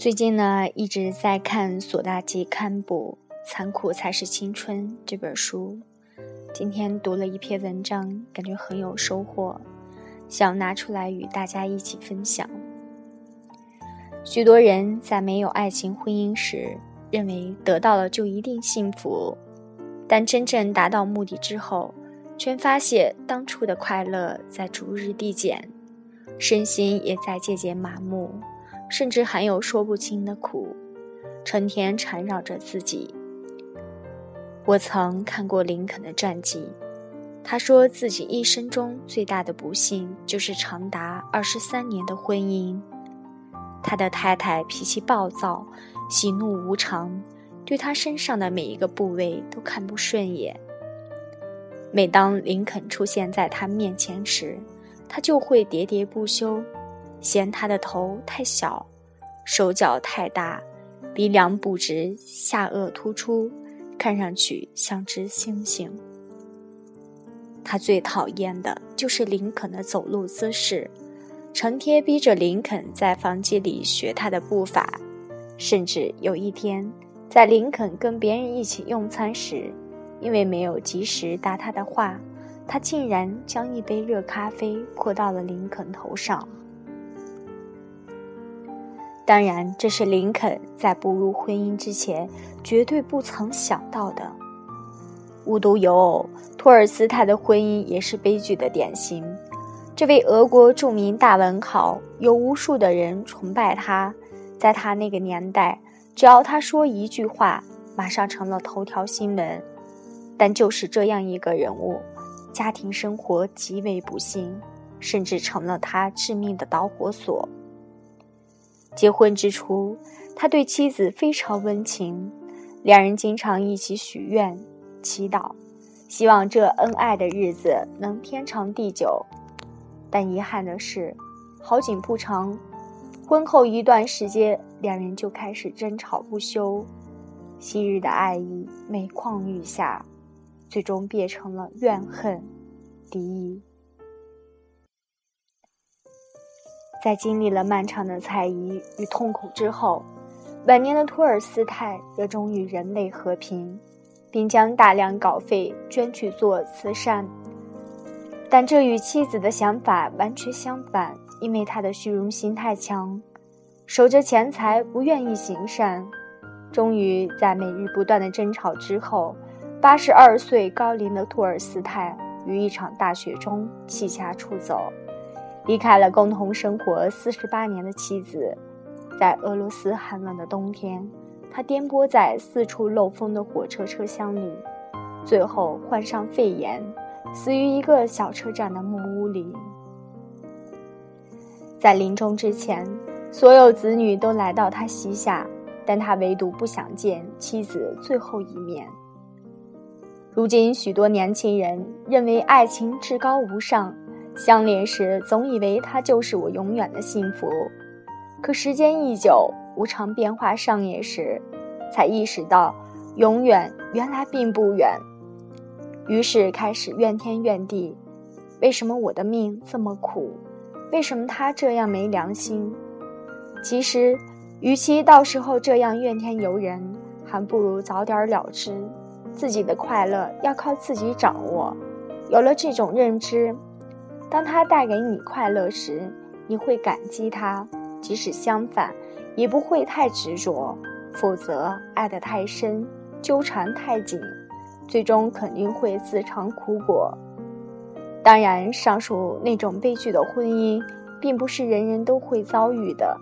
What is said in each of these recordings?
最近呢，一直在看索大吉堪布《残酷才是青春》这本书。今天读了一篇文章，感觉很有收获，想拿出来与大家一起分享。许多人在没有爱情婚姻时，认为得到了就一定幸福，但真正达到目的之后，却发现当初的快乐在逐日递减，身心也在渐渐麻木。甚至还有说不清的苦，成天缠绕着自己。我曾看过林肯的传记，他说自己一生中最大的不幸就是长达二十三年的婚姻。他的太太脾气暴躁，喜怒无常，对他身上的每一个部位都看不顺眼。每当林肯出现在他面前时，他就会喋喋不休。嫌他的头太小，手脚太大，鼻梁不直，下颚突出，看上去像只猩猩。他最讨厌的就是林肯的走路姿势，成天逼着林肯在房间里学他的步伐。甚至有一天，在林肯跟别人一起用餐时，因为没有及时答他的话，他竟然将一杯热咖啡泼到了林肯头上。当然，这是林肯在步入婚姻之前绝对不曾想到的。无独有偶，托尔斯泰的婚姻也是悲剧的典型。这位俄国著名大文豪，有无数的人崇拜他。在他那个年代，只要他说一句话，马上成了头条新闻。但就是这样一个人物，家庭生活极为不幸，甚至成了他致命的导火索。结婚之初，他对妻子非常温情，两人经常一起许愿、祈祷，希望这恩爱的日子能天长地久。但遗憾的是，好景不长，婚后一段时间，两人就开始争吵不休，昔日的爱意每况愈下，最终变成了怨恨、敌意。在经历了漫长的猜疑与痛苦之后，晚年的托尔斯泰热衷于人类和平，并将大量稿费捐去做慈善。但这与妻子的想法完全相反，因为他的虚荣心太强，守着钱财，不愿意行善。终于在每日不断的争吵之后，八十二岁高龄的托尔斯泰于一场大雪中弃家出走。离开了共同生活四十八年的妻子，在俄罗斯寒冷的冬天，他颠簸在四处漏风的火车车厢里，最后患上肺炎，死于一个小车站的木屋里。在临终之前，所有子女都来到他膝下，但他唯独不想见妻子最后一面。如今，许多年轻人认为爱情至高无上。相恋时，总以为他就是我永远的幸福，可时间一久，无常变化上演时，才意识到，永远原来并不远。于是开始怨天怨地，为什么我的命这么苦？为什么他这样没良心？其实，与其到时候这样怨天尤人，还不如早点了之。自己的快乐要靠自己掌握。有了这种认知。当他带给你快乐时，你会感激他；即使相反，也不会太执着。否则，爱得太深，纠缠太紧，最终肯定会自尝苦果。当然，上述那种悲剧的婚姻，并不是人人都会遭遇的。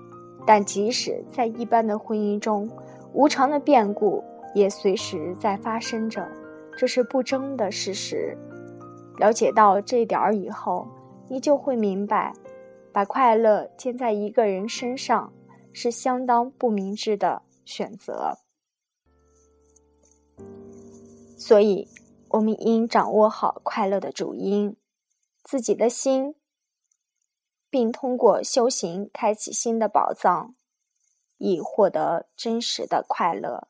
但即使在一般的婚姻中，无常的变故也随时在发生着，这是不争的事实。了解到这点儿以后。你就会明白，把快乐建在一个人身上是相当不明智的选择。所以，我们应掌握好快乐的主因，自己的心，并通过修行开启新的宝藏，以获得真实的快乐。